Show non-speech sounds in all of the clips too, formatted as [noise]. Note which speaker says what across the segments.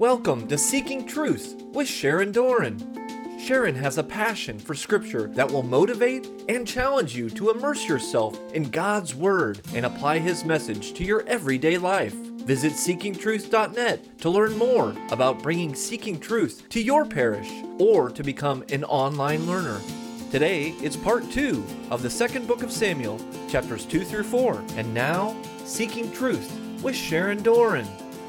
Speaker 1: Welcome to Seeking Truth with Sharon Doran. Sharon has a passion for Scripture that will motivate and challenge you to immerse yourself in God's Word and apply His message to your everyday life. Visit seekingtruth.net to learn more about bringing Seeking Truth to your parish or to become an online learner. Today, it's part two of the second book of Samuel, chapters 2 through 4. And now, Seeking Truth with Sharon Doran.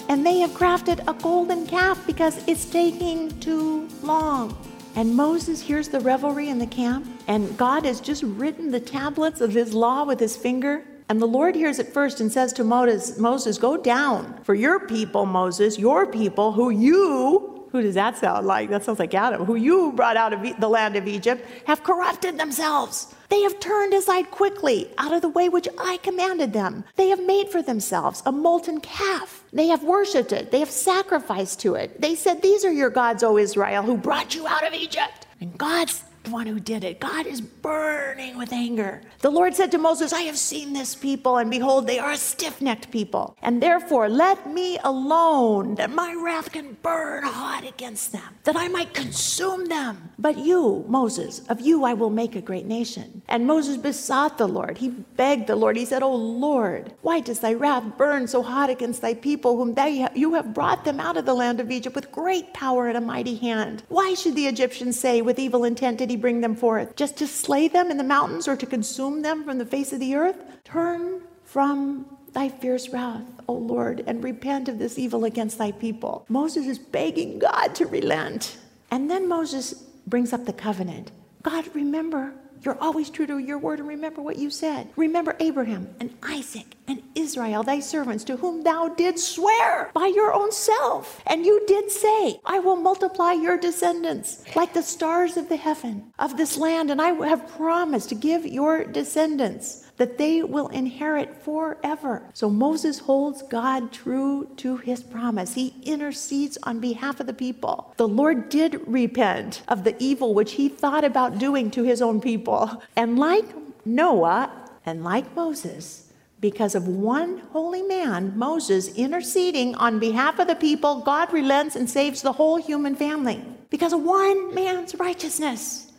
Speaker 2: And they have crafted a golden calf because it's taking too long. And Moses hears the revelry in the camp, and God has just written the tablets of his law with his finger. And the Lord hears it first and says to Moses, Moses, go down for your people, Moses, your people, who you, who does that sound like? That sounds like Adam, who you brought out of the land of Egypt, have corrupted themselves. They have turned aside quickly out of the way which I commanded them. They have made for themselves a molten calf. They have worshipped it. They have sacrificed to it. They said, These are your gods, O Israel, who brought you out of Egypt. And God's the one who did it. God is burning with anger. The Lord said to Moses, I have seen this people, and behold, they are a stiff necked people. And therefore, let me alone, that my wrath can burn hot against them, that I might consume them. But you, Moses, of you I will make a great nation. And Moses besought the Lord. He begged the Lord. He said, O Lord, why does thy wrath burn so hot against thy people, whom they, you have brought them out of the land of Egypt with great power and a mighty hand? Why should the Egyptians say, with evil intent did he bring them forth? Just to slay them in the mountains or to consume them from the face of the earth? Turn from thy fierce wrath, O Lord, and repent of this evil against thy people. Moses is begging God to relent. And then Moses brings up the covenant. God, remember, you're always true to your word and remember what you said. Remember Abraham and Isaac and Israel, thy servants, to whom thou didst swear by your own self. And you did say, I will multiply your descendants like the stars of the heaven of this land, and I have promised to give your descendants that they will inherit forever. So Moses holds God true to his promise. He intercedes on behalf of the people. The Lord did repent of the evil which he thought about doing to his own people. And like Noah and like Moses, because of one holy man, Moses, interceding on behalf of the people, God relents and saves the whole human family because of one man's righteousness.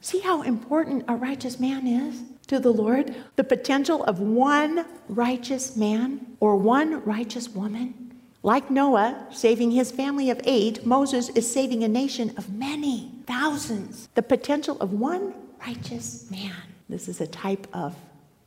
Speaker 2: See how important a righteous man is? to the Lord, the potential of one righteous man or one righteous woman. Like Noah saving his family of eight, Moses is saving a nation of many, thousands. The potential of one righteous man. This is a type of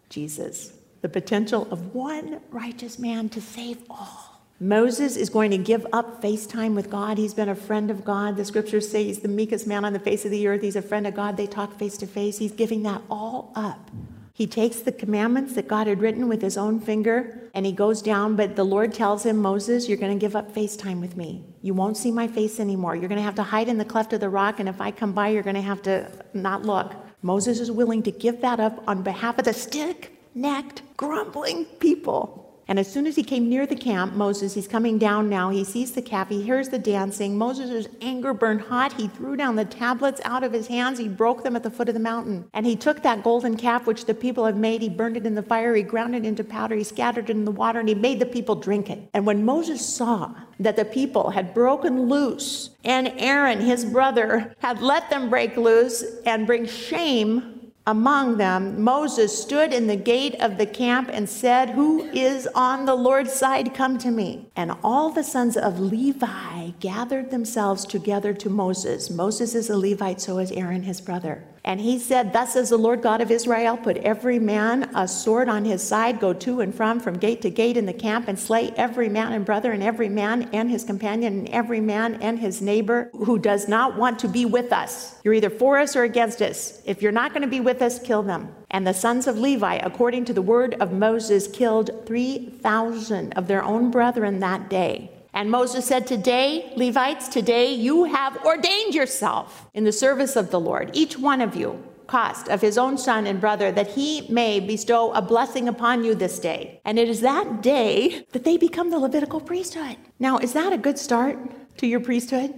Speaker 2: Jesus. The potential of one righteous man to save all. Moses is going to give up FaceTime with God. He's been a friend of God. The scriptures say he's the meekest man on the face of the earth. He's a friend of God. They talk face to face. He's giving that all up. He takes the commandments that God had written with his own finger and he goes down. But the Lord tells him, Moses, you're going to give up FaceTime with me. You won't see my face anymore. You're going to have to hide in the cleft of the rock. And if I come by, you're going to have to not look. Moses is willing to give that up on behalf of the stick necked, grumbling people. And as soon as he came near the camp, Moses, he's coming down now. He sees the calf. He hears the dancing. Moses' anger burned hot. He threw down the tablets out of his hands. He broke them at the foot of the mountain. And he took that golden calf which the people have made. He burned it in the fire. He ground it into powder. He scattered it in the water and he made the people drink it. And when Moses saw that the people had broken loose and Aaron, his brother, had let them break loose and bring shame among them, Moses stood in the gate of the camp and said, Who is on the Lord's side? Come to me. And all the sons of Levi gathered themselves together to Moses. Moses is a Levite, so is Aaron, his brother. And he said, Thus says the Lord God of Israel, put every man a sword on his side, go to and from, from gate to gate in the camp, and slay every man and brother, and every man and his companion, and every man and his neighbor who does not want to be with us. You're either for us or against us. If you're not going to be with us, kill them. And the sons of Levi, according to the word of Moses, killed 3,000 of their own brethren that day. And Moses said, Today, Levites, today you have ordained yourself in the service of the Lord, each one of you, cost of his own son and brother, that he may bestow a blessing upon you this day. And it is that day that they become the Levitical priesthood. Now, is that a good start to your priesthood?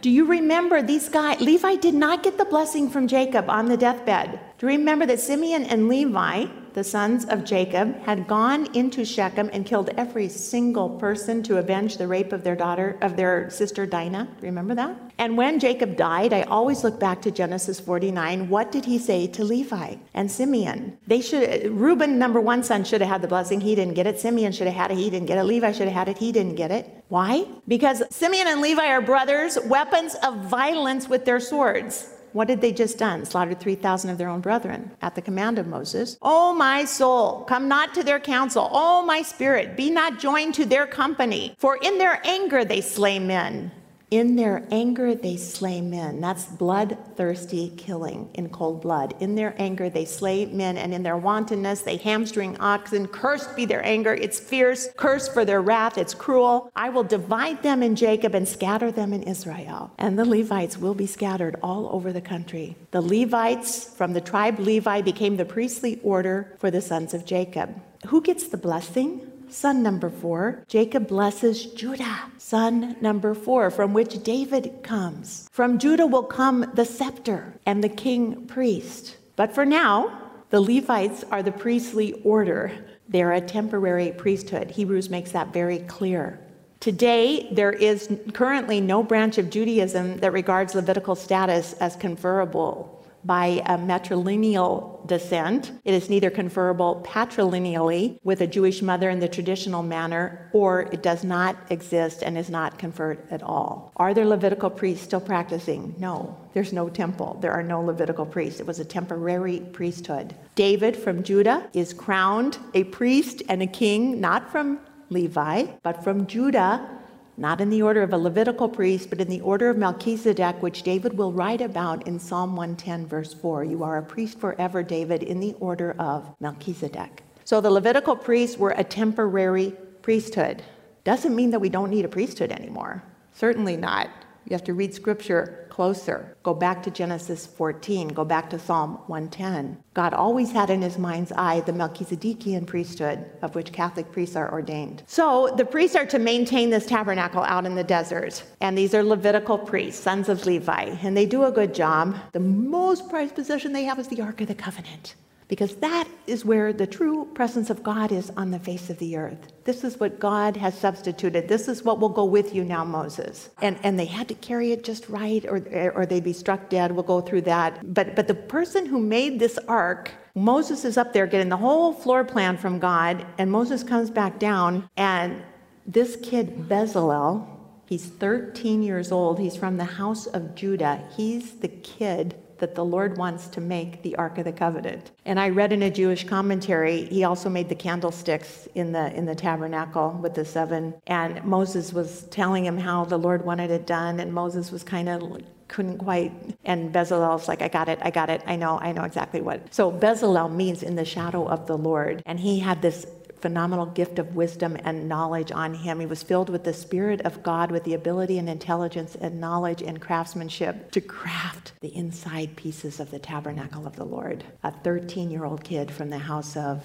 Speaker 2: Do you remember these guys? Levi did not get the blessing from Jacob on the deathbed. Do you remember that Simeon and Levi, the sons of Jacob, had gone into Shechem and killed every single person to avenge the rape of their daughter, of their sister Dinah? Remember that? And when Jacob died, I always look back to Genesis 49. What did he say to Levi and Simeon? They should, Reuben, number one son, should have had the blessing. He didn't get it. Simeon should have had it. He didn't get it. Levi should have had it. He didn't get it. Why? Because Simeon and Levi are brothers, weapons of violence with their swords. What had they just done? Slaughtered 3,000 of their own brethren at the command of Moses. Oh, my soul, come not to their counsel. Oh, my spirit, be not joined to their company. For in their anger they slay men. In their anger, they slay men. That's bloodthirsty killing in cold blood. In their anger, they slay men, and in their wantonness, they hamstring oxen. Cursed be their anger. It's fierce. Cursed for their wrath. It's cruel. I will divide them in Jacob and scatter them in Israel. And the Levites will be scattered all over the country. The Levites from the tribe Levi became the priestly order for the sons of Jacob. Who gets the blessing? Son number four, Jacob blesses Judah. Son number four, from which David comes. From Judah will come the scepter and the king priest. But for now, the Levites are the priestly order. They're a temporary priesthood. Hebrews makes that very clear. Today, there is currently no branch of Judaism that regards Levitical status as conferable by a matrilineal descent. It is neither conferable patrilineally with a Jewish mother in the traditional manner, or it does not exist and is not conferred at all. Are there Levitical priests still practicing? No. There's no temple. There are no Levitical priests. It was a temporary priesthood. David from Judah is crowned a priest and a king, not from Levi, but from Judah not in the order of a Levitical priest, but in the order of Melchizedek, which David will write about in Psalm 110, verse 4. You are a priest forever, David, in the order of Melchizedek. So the Levitical priests were a temporary priesthood. Doesn't mean that we don't need a priesthood anymore. Certainly not. You have to read scripture closer. Go back to Genesis 14, go back to Psalm 110. God always had in his mind's eye the Melchizedekian priesthood, of which Catholic priests are ordained. So the priests are to maintain this tabernacle out in the desert. And these are Levitical priests, sons of Levi, and they do a good job. The most prized possession they have is the Ark of the Covenant because that is where the true presence of God is on the face of the earth. This is what God has substituted. This is what will go with you now, Moses. And, and they had to carry it just right, or, or they'd be struck dead. We'll go through that. But, but the person who made this ark, Moses is up there getting the whole floor plan from God, and Moses comes back down, and this kid, Bezalel, he's 13 years old. He's from the house of Judah. He's the kid that the Lord wants to make the Ark of the Covenant. And I read in a Jewish commentary, he also made the candlesticks in the in the tabernacle with the seven. And Moses was telling him how the Lord wanted it done, and Moses was kind of couldn't quite. And Bezalel's like, I got it, I got it, I know, I know exactly what. So Bezalel means in the shadow of the Lord, and he had this phenomenal gift of wisdom and knowledge on him. He was filled with the Spirit of God, with the ability and intelligence and knowledge and craftsmanship to craft the inside pieces of the tabernacle of the Lord. A 13 year old kid from the house of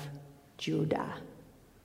Speaker 2: Judah.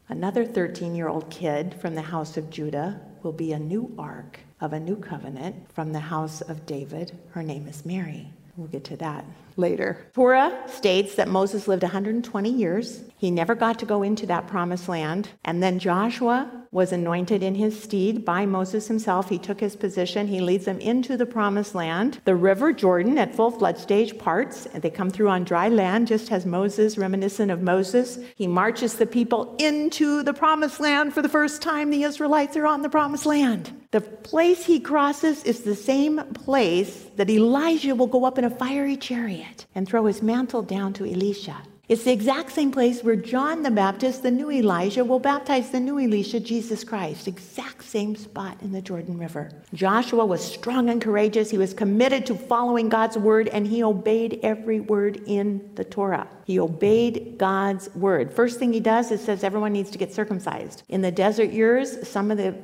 Speaker 2: Another 13 year old kid from the house of Judah will be a new ark of a new covenant from the house of David. Her name is Mary. We'll get to that later. Torah states that Moses lived 120 years. He never got to go into that promised land. And then Joshua was anointed in his stead by Moses himself. He took his position. He leads them into the promised land. The river Jordan at full flood stage parts. And they come through on dry land, just as Moses, reminiscent of Moses. He marches the people into the promised land for the first time. The Israelites are on the promised land. The place he crosses is the same place that Elijah will go up in a fiery chariot and throw his mantle down to Elisha. It's the exact same place where John the Baptist, the new Elijah, will baptize the new Elisha, Jesus Christ. Exact same spot in the Jordan River. Joshua was strong and courageous. He was committed to following God's word, and he obeyed every word in the Torah. He obeyed God's word. First thing he does is says everyone needs to get circumcised. In the desert years, some of the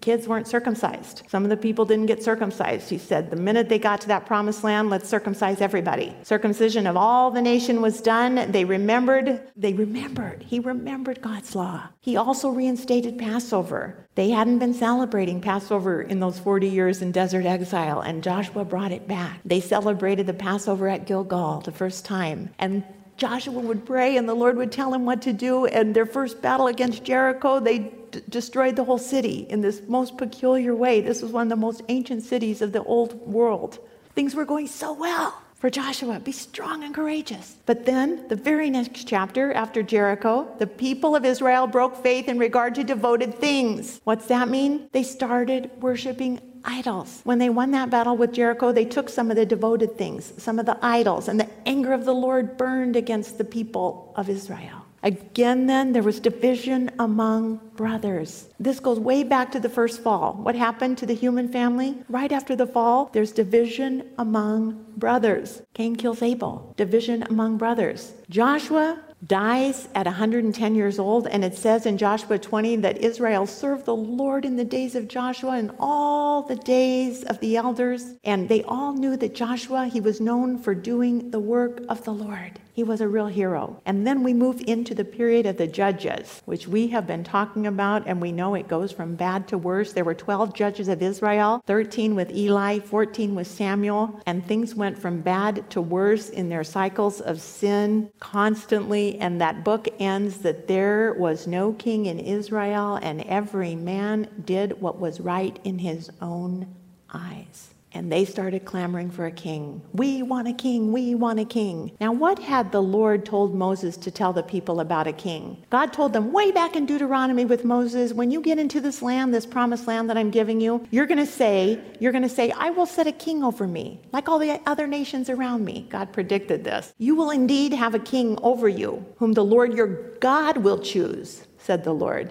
Speaker 2: kids weren't circumcised. Some of the people didn't get circumcised. He said the minute they got to that promised land, let's circumcise everybody. Circumcision of all the nation was done. they remembered, they remembered, he remembered God's law. He also reinstated Passover. They hadn't been celebrating Passover in those 40 years in desert exile, and Joshua brought it back. They celebrated the Passover at Gilgal the first time, and Joshua would pray and the Lord would tell him what to do. And their first battle against Jericho, they d- destroyed the whole city in this most peculiar way. This was one of the most ancient cities of the old world. Things were going so well for Joshua. Be strong and courageous. But then, the very next chapter after Jericho, the people of Israel broke faith in regard to devoted things. What's that mean? They started worshiping idols. When they won that battle with Jericho, they took some of the devoted things, some of the idols, and the anger of the Lord burned against the people of Israel. Again, then, there was division among brothers. This goes way back to the first fall. What happened to the human family? Right after the fall, there's division among brothers. Cain kills Abel, division among brothers. Joshua dies at 110 years old, and it says in Joshua 20 that Israel served the Lord in the days of Joshua and all the days of the elders. And they all knew that Joshua, he was known for doing the work of the Lord. He was a real hero. And then we move into the period of the judges, which we have been talking about, and we know it goes from bad to worse. There were 12 judges of Israel, 13 with Eli, 14 with Samuel, and things went from bad to worse in their cycles of sin constantly. And that book ends that there was no king in Israel, and every man did what was right in his own eyes and they started clamoring for a king. We want a king, we want a king. Now, what had the Lord told Moses to tell the people about a king? God told them way back in Deuteronomy with Moses, when you get into this land, this promised land that I'm giving you, you're going to say, you're going to say, I will set a king over me, like all the other nations around me. God predicted this. You will indeed have a king over you, whom the Lord your God will choose, said the Lord.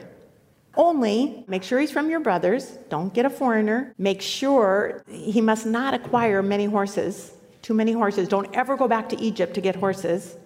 Speaker 2: Only make sure he's from your brothers. Don't get a foreigner. Make sure he must not acquire many horses, too many horses. Don't ever go back to Egypt to get horses.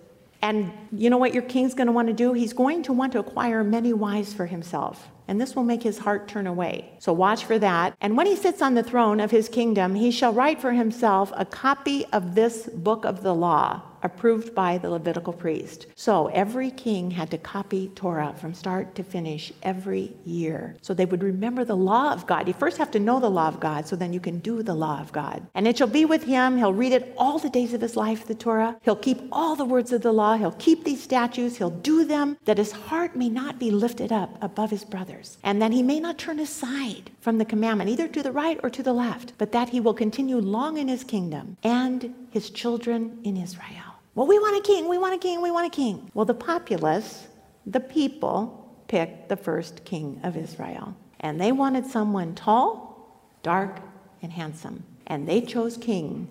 Speaker 2: And you know what your king's going to want to do? He's going to want to acquire many wives for himself. And this will make his heart turn away. So watch for that. And when he sits on the throne of his kingdom, he shall write for himself a copy of this book of the law approved by the Levitical priest. So every king had to copy Torah from start to finish every year. So they would remember the law of God. You first have to know the law of God so then you can do the law of God. And it shall be with him. He'll read it all the days of his life, the Torah. He'll keep all the words of the law. He'll keep these statutes. He'll do them that his heart may not be lifted up above his brothers. And that he may not turn aside from the commandment, either to the right or to the left, but that he will continue long in his kingdom and his children in Israel. Well, we want a king, we want a king, we want a king. Well, the populace, the people, picked the first king of Israel. And they wanted someone tall, dark, and handsome. And they chose King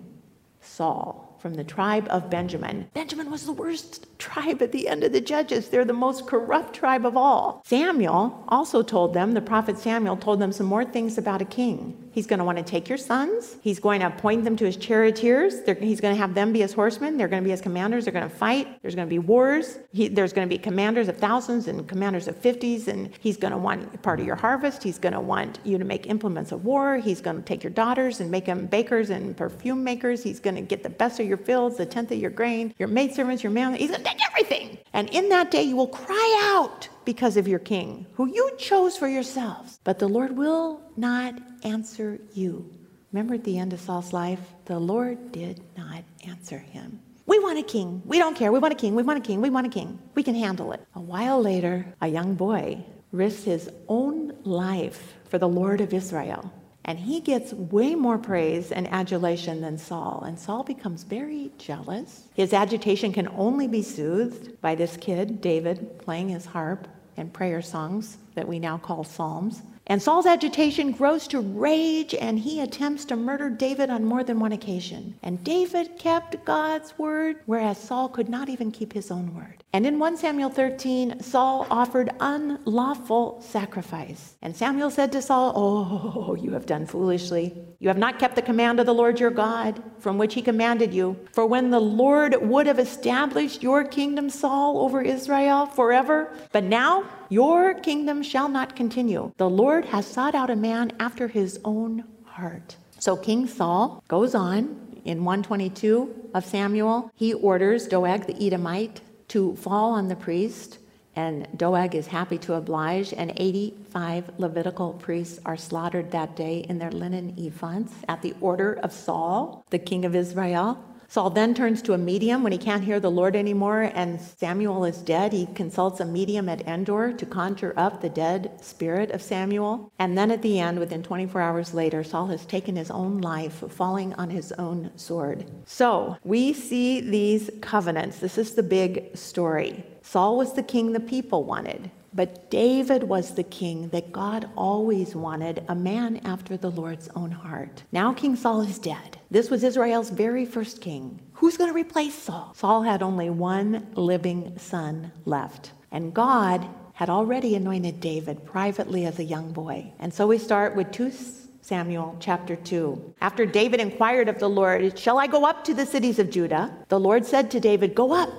Speaker 2: Saul from the tribe of Benjamin. Benjamin was the worst tribe at the end of the judges. They're the most corrupt tribe of all. Samuel also told them, the prophet Samuel told them some more things about a king. He's going to want to take your sons. He's going to appoint them to his charioteers. They're, he's going to have them be his horsemen. They're going to be his commanders. They're going to fight. There's going to be wars. He, there's going to be commanders of thousands and commanders of fifties. And he's going to want part of your harvest. He's going to want you to make implements of war. He's going to take your daughters and make them bakers and perfume makers. He's going to get the best of your fields, the tenth of your grain, your maidservants, your man. He's going to take everything. And in that day, you will cry out because of your king, who you chose for yourselves. But the Lord will not answer you. Remember at the end of Saul's life, the Lord did not answer him. We want a king. We don't care. We want a king. We want a king. We want a king. We can handle it. A while later, a young boy risks his own life for the Lord of Israel. And he gets way more praise and adulation than Saul. And Saul becomes very jealous. His agitation can only be soothed by this kid, David, playing his harp and prayer songs that we now call psalms. And Saul's agitation grows to rage, and he attempts to murder David on more than one occasion. And David kept God's word, whereas Saul could not even keep his own word. And in 1 Samuel 13, Saul offered unlawful sacrifice. And Samuel said to Saul, Oh, you have done foolishly. You have not kept the command of the Lord your God, from which he commanded you. For when the Lord would have established your kingdom, Saul, over Israel forever, but now your kingdom shall not continue. The Lord has sought out a man after his own heart. So King Saul goes on in 122 of Samuel. He orders Doeg the Edomite to fall on the priest, and Doeg is happy to oblige, and 85 Levitical priests are slaughtered that day in their linen ephods at the order of Saul, the king of Israel. Saul then turns to a medium when he can't hear the Lord anymore and Samuel is dead. He consults a medium at Endor to conjure up the dead spirit of Samuel. And then at the end, within 24 hours later, Saul has taken his own life, falling on his own sword. So we see these covenants. This is the big story. Saul was the king the people wanted. But David was the king that God always wanted, a man after the Lord's own heart. Now King Saul is dead. This was Israel's very first king. Who's going to replace Saul? Saul had only one living son left. And God had already anointed David privately as a young boy. And so we start with 2 Samuel chapter 2. After David inquired of the Lord, Shall I go up to the cities of Judah? The Lord said to David, Go up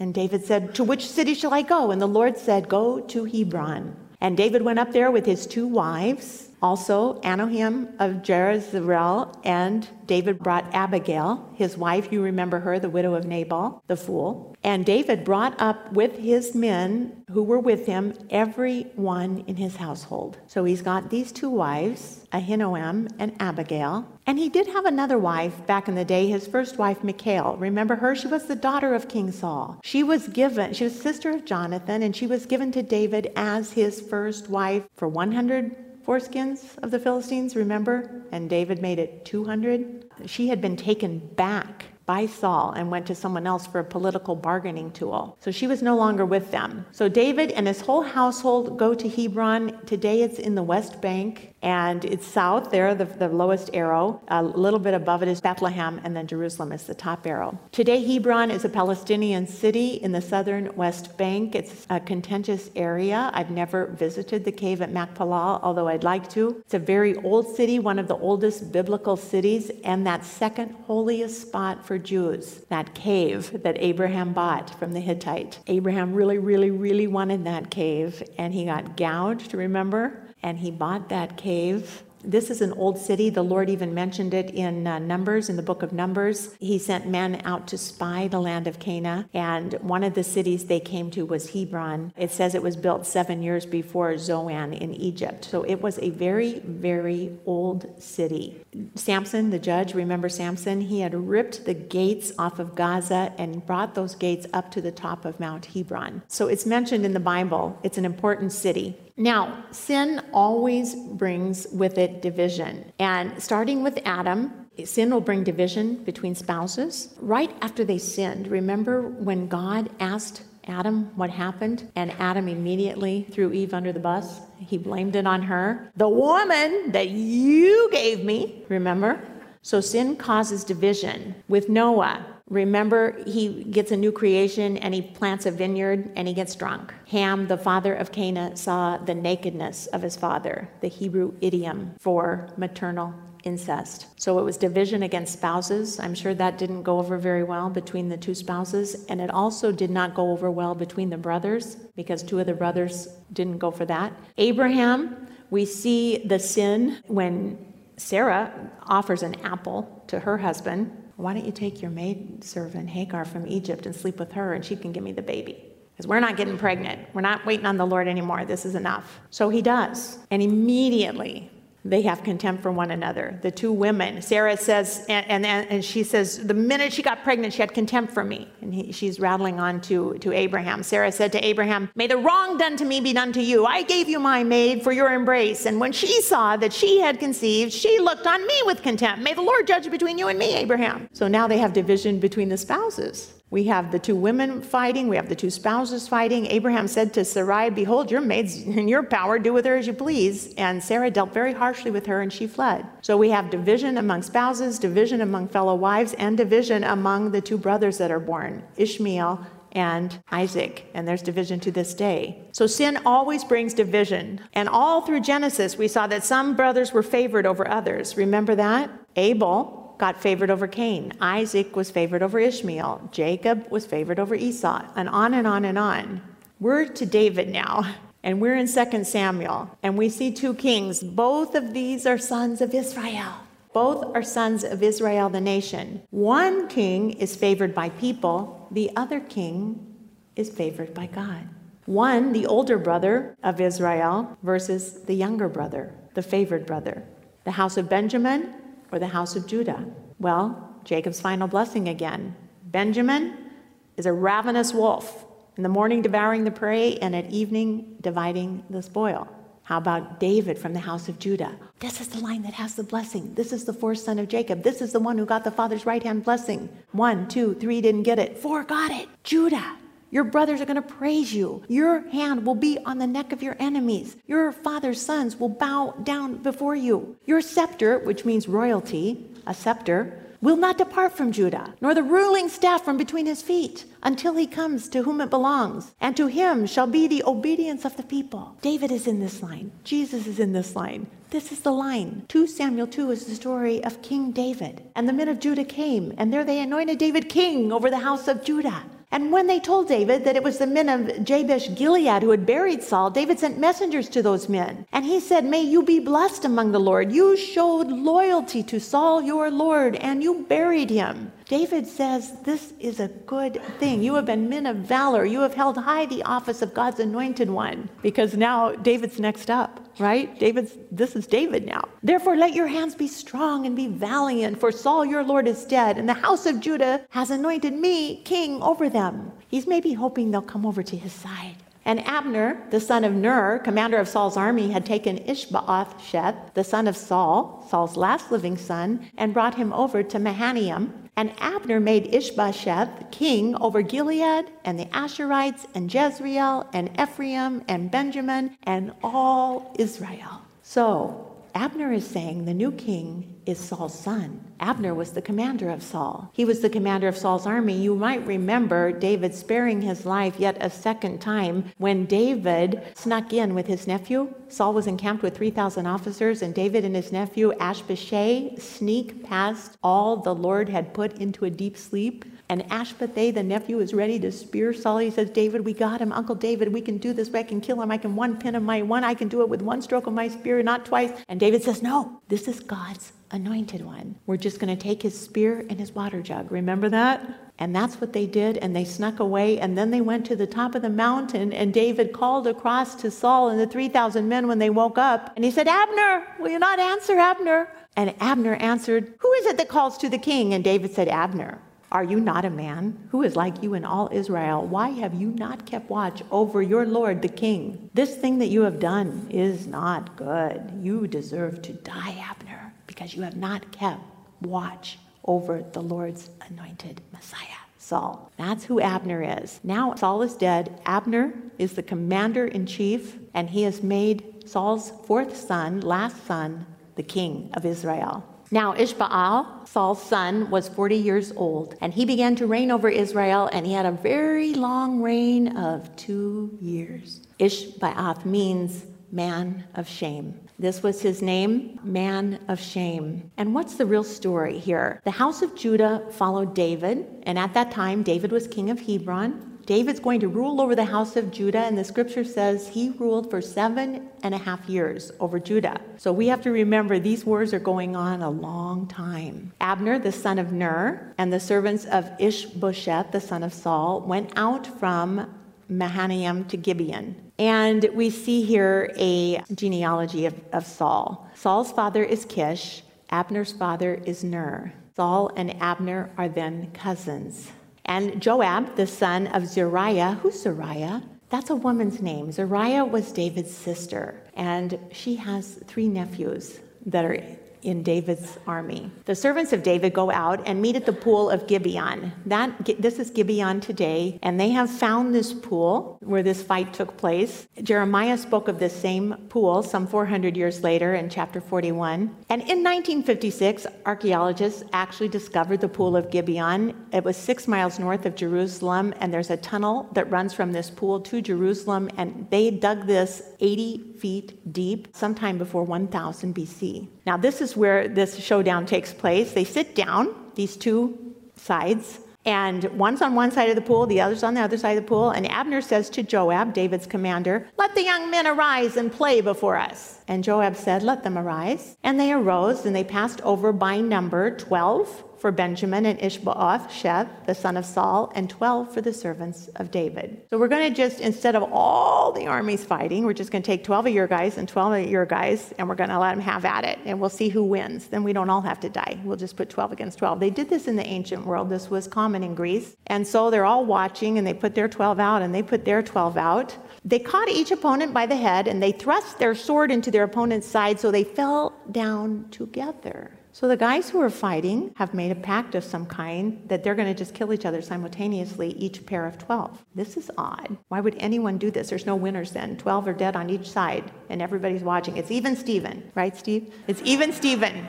Speaker 2: and David said, To which city shall I go? And the Lord said, Go to Hebron. And David went up there with his two wives, also Ahinoam of Jezreel, and David brought Abigail, his wife. You remember her, the widow of Nabal, the fool. And David brought up with his men who were with him every one in his household. So he's got these two wives, Ahinoam and Abigail. And he did have another wife back in the day, his first wife, Michal. Remember her? She was the daughter of King Saul. She was given, she was sister of Jonathan, and she was given to David as his first wife for 100 foreskins of the Philistines, remember? And David made it 200. She had been taken back by Saul and went to someone else for a political bargaining tool. So she was no longer with them. So David and his whole household go to Hebron. Today it's in the West Bank and it's south there, the, the lowest arrow. A little bit above it is Bethlehem, and then Jerusalem is the top arrow. Today, Hebron is a Palestinian city in the southern West Bank. It's a contentious area. I've never visited the cave at Machpelah, although I'd like to. It's a very old city, one of the oldest biblical cities, and that second holiest spot for Jews, that cave that Abraham bought from the Hittite. Abraham really, really, really wanted that cave, and he got gouged, remember? And he bought that cave this is an old city. The Lord even mentioned it in uh, Numbers, in the book of Numbers. He sent men out to spy the land of Canaan, and one of the cities they came to was Hebron. It says it was built seven years before Zoan in Egypt. So it was a very, very old city. Samson, the judge, remember Samson? He had ripped the gates off of Gaza and brought those gates up to the top of Mount Hebron. So it's mentioned in the Bible. It's an important city. Now, sin always brings with it division. And starting with Adam, sin will bring division between spouses. Right after they sinned, remember when God asked Adam what happened? And Adam immediately threw Eve under the bus. He blamed it on her. The woman that you gave me, remember? So sin causes division. With Noah, Remember, he gets a new creation and he plants a vineyard and he gets drunk. Ham, the father of Canaan, saw the nakedness of his father, the Hebrew idiom for maternal incest. So it was division against spouses. I'm sure that didn't go over very well between the two spouses. And it also did not go over well between the brothers because two of the brothers didn't go for that. Abraham, we see the sin when Sarah offers an apple to her husband why don't you take your maid servant Hagar from Egypt and sleep with her and she can give me the baby? Because we're not getting pregnant. We're not waiting on the Lord anymore. This is enough. So he does. And immediately they have contempt for one another. The two women, Sarah says, and, and, and she says, the minute she got pregnant, she had contempt for me. And he, she's rattling on to, to Abraham. Sarah said to Abraham, May the wrong done to me be done to you. I gave you my maid for your embrace. And when she saw that she had conceived, she looked on me with contempt. May the Lord judge between you and me, Abraham. So now they have division between the spouses. We have the two women fighting. We have the two spouses fighting. Abraham said to Sarai, Behold, your maid's in your power. Do with her as you please. And Sarah dealt very harshly with her and she fled. So we have division among spouses, division among fellow wives, and division among the two brothers that are born Ishmael and Isaac. And there's division to this day. So sin always brings division. And all through Genesis, we saw that some brothers were favored over others. Remember that? Abel got favored over Cain. Isaac was favored over Ishmael. Jacob was favored over Esau. And on and on and on. We're to David now. [laughs] And we're in 2 Samuel, and we see two kings. Both of these are sons of Israel. Both are sons of Israel, the nation. One king is favored by people, the other king is favored by God. One, the older brother of Israel, versus the younger brother, the favored brother. The house of Benjamin or the house of Judah? Well, Jacob's final blessing again. Benjamin is a ravenous wolf, in the morning devouring the prey, and at evening dividing the spoil. How about David from the house of Judah? This is the line that has the blessing. This is the fourth son of Jacob. This is the one who got the father's right hand blessing. One, two, three didn't get it. Four got it. Judah. Your brothers are going to praise you. Your hand will be on the neck of your enemies. Your father's sons will bow down before you. Your scepter, which means royalty, a scepter, will not depart from Judah, nor the ruling staff from between his feet, until he comes to whom it belongs. And to him shall be the obedience of the people. David is in this line. Jesus is in this line. This is the line. 2 Samuel 2 is the story of King David. And the men of Judah came, and there they anointed David king over the house of Judah. And when they told David that it was the men of Jabesh Gilead who had buried Saul, David sent messengers to those men. And he said, May you be blessed among the Lord. You showed loyalty to Saul your Lord, and you buried him. David says, This is a good thing. You have been men of valor. You have held high the office of God's anointed one. Because now David's next up, right? David's, this is David now. Therefore, let your hands be strong and be valiant, for Saul your Lord is dead, and the house of Judah has anointed me king over them. He's maybe hoping they'll come over to his side. And Abner, the son of Ner, commander of Saul's army, had taken Ishbosheth, the son of Saul, Saul's last living son, and brought him over to Mahanaim. And Abner made Ishbosheth king over Gilead and the Asherites and Jezreel and Ephraim and Benjamin and all Israel. So Abner is saying the new king is Saul's son. Abner was the commander of Saul. He was the commander of Saul's army. You might remember David sparing his life yet a second time when David snuck in with his nephew. Saul was encamped with 3,000 officers, and David and his nephew Abishai sneak past all the Lord had put into a deep sleep. And Abishai, the nephew, is ready to spear Saul. He says, David, we got him. Uncle David, we can do this. I can kill him. I can one pin of my one. I can do it with one stroke of my spear, not twice. And David says, No, this is God's anointed one. We're just going to take his spear and his water jug. Remember that? And that's what they did. And they snuck away. And then they went to the top of the mountain. And David called across to Saul and the 3,000 men when they woke up. And he said, Abner, will you not answer, Abner? And Abner answered, Who is it that calls to the king? And David said, Abner. Are you not a man who is like you in all Israel? Why have you not kept watch over your Lord the king? This thing that you have done is not good. You deserve to die, Abner, because you have not kept watch over the Lord's anointed Messiah. Saul. That's who Abner is. Now Saul is dead. Abner is the commander in chief, and he has made Saul's fourth son, last son, the king of Israel. Now, Ishbaal, Saul's son, was 40 years old, and he began to reign over Israel, and he had a very long reign of two years. Ishbaal means man of shame. This was his name, man of shame. And what's the real story here? The house of Judah followed David, and at that time, David was king of Hebron. David's going to rule over the house of Judah, and the scripture says he ruled for seven and a half years over Judah. So we have to remember these wars are going on a long time. Abner, the son of Ner, and the servants of Ishbosheth, the son of Saul, went out from Mahanaim to Gibeon. And we see here a genealogy of, of Saul. Saul's father is Kish, Abner's father is Ner. Saul and Abner are then cousins. And Joab, the son of Zeruiah, who's Zeruiah? That's a woman's name. Zeruiah was David's sister, and she has three nephews that are in David's army. The servants of David go out and meet at the pool of Gibeon. That this is Gibeon today, and they have found this pool where this fight took place. Jeremiah spoke of this same pool some 400 years later in chapter 41. And in 1956, archaeologists actually discovered the pool of Gibeon. It was 6 miles north of Jerusalem, and there's a tunnel that runs from this pool to Jerusalem, and they dug this 80 feet deep sometime before 1000 BC. Now, this is where this showdown takes place. They sit down, these two sides, and one's on one side of the pool, the other's on the other side of the pool. And Abner says to Joab, David's commander, Let the young men arise and play before us. And Joab said, Let them arise. And they arose and they passed over by number 12 for Benjamin and Ishbosheth, Sheth, the son of Saul, and 12 for the servants of David. So we're going to just, instead of all the armies fighting, we're just going to take 12 of your guys and 12 of your guys, and we're going to let them have at it, and we'll see who wins. Then we don't all have to die. We'll just put 12 against 12. They did this in the ancient world. This was common in Greece. And so they're all watching, and they put their 12 out, and they put their 12 out. They caught each opponent by the head and they thrust their sword into their opponent's side so they fell down together. So the guys who are fighting have made a pact of some kind that they're going to just kill each other simultaneously, each pair of 12. This is odd. Why would anyone do this? There's no winners then. 12 are dead on each side and everybody's watching. It's even Steven, right, Steve? It's even Steven.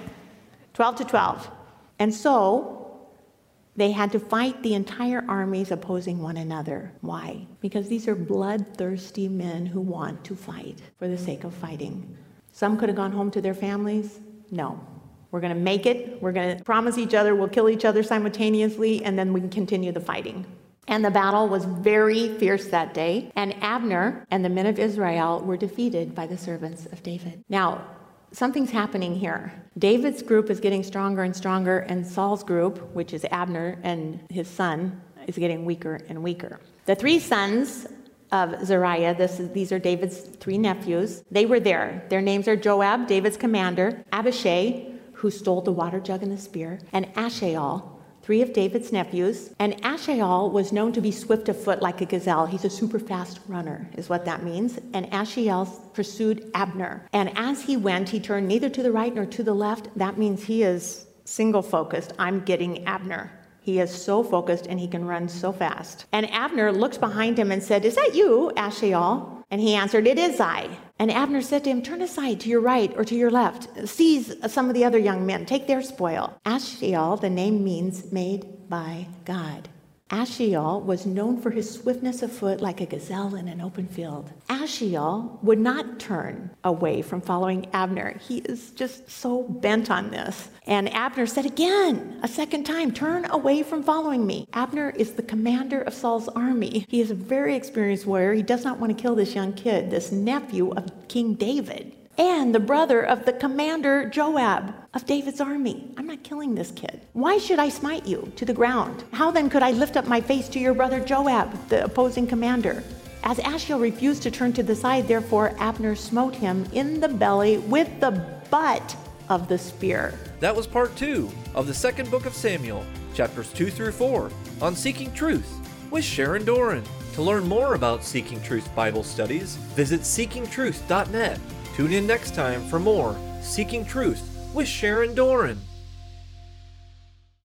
Speaker 2: 12 to 12. And so they had to fight the entire armies opposing one another. Why? Because these are bloodthirsty men who want to fight for the sake of fighting. Some could have gone home to their families. No. We're going to make it. We're going to promise each other we'll kill each other simultaneously, and then we can continue the fighting. And the battle was very fierce that day, and Abner and the men of Israel were defeated by the servants of David. Now, something's happening here. David's group is getting stronger and stronger, and Saul's group, which is Abner and his son, is getting weaker and weaker. The three sons of Zeruiah, this is, these are David's three nephews, they were there. Their names are Joab, David's commander, Abishai, who stole the water jug and the spear, and Asahel, three of David's nephews, and Asahel was known to be swift of foot like a gazelle. He's a super fast runner, is what that means. And Asahel pursued Abner. And as he went, he turned neither to the right nor to the left. That means he is single focused. I'm getting Abner. He is so focused and he can run so fast. And Abner looked behind him and said, Is that you, Asahel? And he answered, It is I. And Abner said to him, Turn aside to your right or to your left. Seize some of the other young men. Take their spoil. Asahel, the name means made by God. Asahel was known for his swiftness of foot like a gazelle in an open field. Asahel would not turn away from following Abner. He is just so bent on this. And Abner said again, a second time, Turn away from following me. Abner is the commander of Saul's army. He is a very experienced warrior. He does not want to kill this young kid, this nephew of King David and the brother of the commander Joab of David's army. I'm not killing this kid. Why should I smite you to the ground? How then could I lift up my face to your brother Joab, the opposing commander? As Asahel refused to turn to the side, therefore Abner smote him in the belly with the butt of the spear.
Speaker 1: That was part two of the second book of Samuel, chapters 2 through 4, on Seeking Truth with Sharon Doran. To learn more about Seeking Truth Bible studies, visit seekingtruth.net Tune in next time for more Seeking Truth with Sharon Doran.